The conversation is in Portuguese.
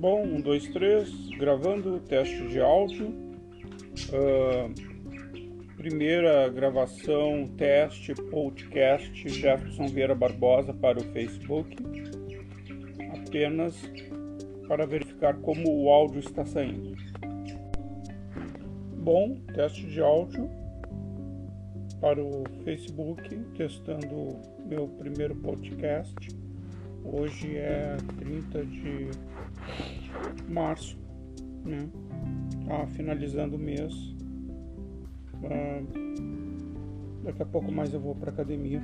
Um, dois, três, gravando, teste de áudio. Uh, primeira gravação, teste, podcast Jefferson Vieira Barbosa para o Facebook. Apenas para verificar como o áudio está saindo. Bom, teste de áudio para o Facebook, testando meu primeiro podcast. Hoje é 30 de março, né? Tá finalizando o mês. Ah, daqui a pouco mais eu vou para academia.